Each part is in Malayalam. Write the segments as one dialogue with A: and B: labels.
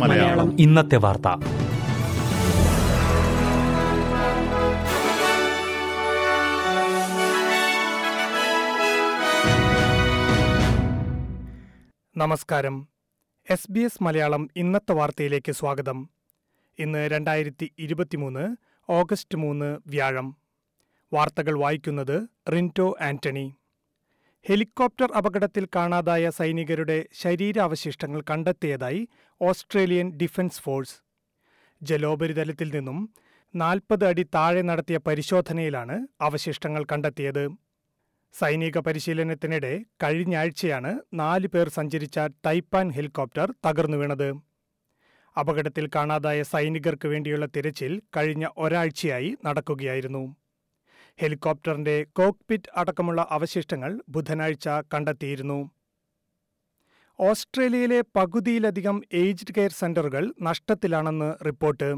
A: മലയാളം.
B: ഇന്നത്തെ വാർത്ത.
C: നമസ്കാരം. എസ് ബി എസ് മലയാളം ഇന്നത്തെ വാർത്തയിലേക്ക് സ്വാഗതം. ഇന്ന് രണ്ടായിരത്തി ഇരുപത്തിമൂന്ന് ഓഗസ്റ്റ് മൂന്ന് വ്യാഴം. വാർത്തകൾ വായിക്കുന്നത് റിന്റോ ആന്റണി. ഹെലികോപ്റ്റർ അപകടത്തിൽ കാണാതായ സൈനികരുടെ ശരീരാവശിഷ്ടങ്ങൾ കണ്ടെത്തിയതായി ഓസ്ട്രേലിയൻ ഡിഫൻസ് ഫോഴ്സ്. ജലോപരിതലത്തിൽ നിന്നും നാൽപ്പത് അടി താഴെ നടത്തിയ പരിശോധനയിലാണ് അവശിഷ്ടങ്ങൾ കണ്ടെത്തിയത്. സൈനിക പരിശീലനത്തിനിടെ കഴിഞ്ഞ ആഴ്ചയാണ് നാല് പേർ സഞ്ചരിച്ച ടൈപ്പാൻ ഹെലികോപ്റ്റർ തകർന്നു വീണത്. അപകടത്തിൽ കാണാതായ സൈനികർക്ക് വേണ്ടിയുള്ള തിരച്ചിൽ കഴിഞ്ഞ ഒരാഴ്ചയായി നടക്കുകയായിരുന്നു. ഹെലികോപ്റ്ററിന്റെ കോക്പിറ്റ് അടക്കമുള്ള അവശിഷ്ടങ്ങൾ ബുധനാഴ്ച കണ്ടെത്തിയിരുന്നു. ഓസ്ട്രേലിയയിലെ പകുതിയിലധികം ഏജ്ഡ് കെയർ സെന്ററുകൾ നഷ്ടത്തിലാണെന്ന് റിപ്പോർട്ട്.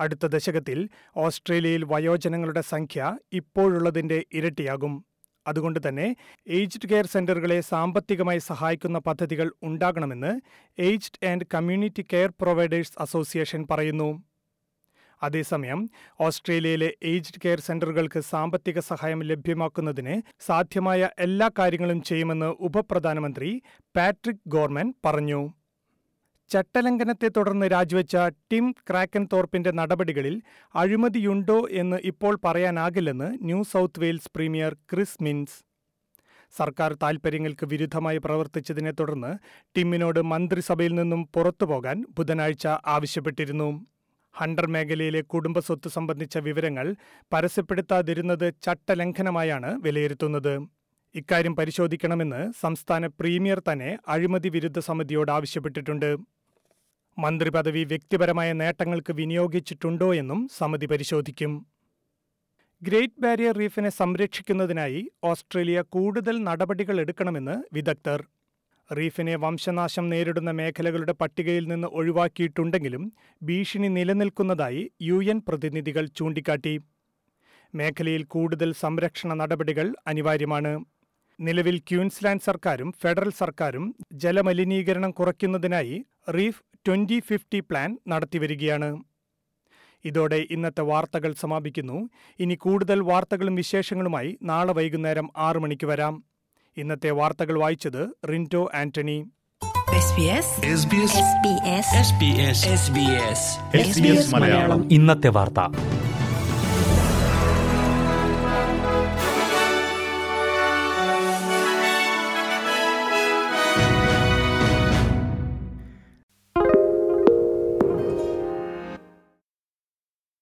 C: അടുത്ത ദശകത്തിൽ ഓസ്ട്രേലിയയിൽ വയോജനങ്ങളുടെ സംഖ്യ ഇപ്പോഴുള്ളതിന്റെ ഇരട്ടിയാകും. അതുകൊണ്ട് തന്നെ ഏജ്ഡ് കെയർ സെന്ററുകളെ സാമ്പത്തികമായി സഹായിക്കുന്ന പദ്ധതികൾ ഉണ്ടാകണമെന്ന് aged and community care providers association പറയുന്നു. അതേസമയം ഓസ്ട്രേലിയയിലെ ഏജ്ഡ് കെയർ സെന്ററുകൾക്ക് സാമ്പത്തിക സഹായം ലഭ്യമാക്കുന്നതിന് സാധ്യമായ എല്ലാ കാര്യങ്ങളും ചെയ്യുമെന്ന് ഉപപ്രധാനമന്ത്രി പാട്രിക് ഗോർമൻ പറഞ്ഞു. ചട്ടലംഘനത്തെ തുടർന്ന് രാജിവെച്ച ടിം ക്രാക്കൻ തോർപ്പിന്റെ നടപടികളിൽ അഴിമതിയുണ്ടോ എന്ന് ഇപ്പോൾ പറയാനാകില്ലെന്ന് New South Wales premier Chris Minns. സർക്കാർ താൽപര്യങ്ങൾക്ക് വിരുദ്ധമായി പ്രവർത്തിച്ചതിനെ തുടർന്ന് ടിമ്മിനോട് മന്ത്രിസഭയിൽ നിന്നും പുറത്തുപോകാൻ ബുധനാഴ്ച ആവശ്യപ്പെട്ടിരുന്നു. ഹണ്ടർ മേഖലയിലെ കുടുംബസ്വത്ത് സംബന്ധിച്ച വിവരങ്ങൾ പരസ്യപ്പെടുത്താതിരുന്നത് ചട്ടലംഘനമായാണ് വിലയിരുത്തുന്നത്. ഇക്കാര്യം പരിശോധിക്കണമെന്ന് സംസ്ഥാന പ്രീമിയർ തന്നെ അഴിമതി വിരുദ്ധ സമിതിയോട് ആവശ്യപ്പെട്ടിട്ടുണ്ട്. മന്ത്രിപദവി വ്യക്തിപരമായ നേട്ടങ്ങൾക്ക് വിനിയോഗിച്ചിട്ടുണ്ടോ എന്നും സമിതി പരിശോധിക്കും. ഗ്രേറ്റ് ബാരിയർ റീഫിനെ സംരക്ഷിക്കുന്നതിനായി ഓസ്ട്രേലിയ കൂടുതൽ നടപടികൾ എടുക്കണമെന്ന് വിദഗ്ധർ. റീഫിനെ വംശനാശം നേരിടുന്ന മേഖലകളുടെ പട്ടികയിൽ നിന്ന് ഒഴിവാക്കിയിട്ടുണ്ടെങ്കിലും ഭീഷണി നിലനിൽക്കുന്നതായി യു എൻ പ്രതിനിധികൾ ചൂണ്ടിക്കാട്ടി. മേഖലയിൽ കൂടുതൽ സംരക്ഷണ നടപടികൾ അനിവാര്യമാണ്. നിലവിൽ ക്യൂൻസ്ലാൻഡ് സർക്കാരും ഫെഡറൽ സർക്കാരും ജലമലിനീകരണം കുറയ്ക്കുന്നതിനായി റീഫ് ട്വന്റി ഫിഫ്റ്റി പ്ലാൻ നടത്തിവരികയാണ്. ഇതോടെ ഇന്നത്തെ വാർത്തകൾ സമാപിക്കുന്നു. ഇനി കൂടുതൽ വാർത്തകളും വിശേഷങ്ങളുമായി നാളെ വൈകുന്നേരം ആറു മണിക്ക് വരാം. ഇന്നത്തെ വാർത്തകൾ വായിച്ചത് റിന്റോ ആന്റണി.
A: മലയാളം.
B: ഇന്നത്തെ വാർത്ത.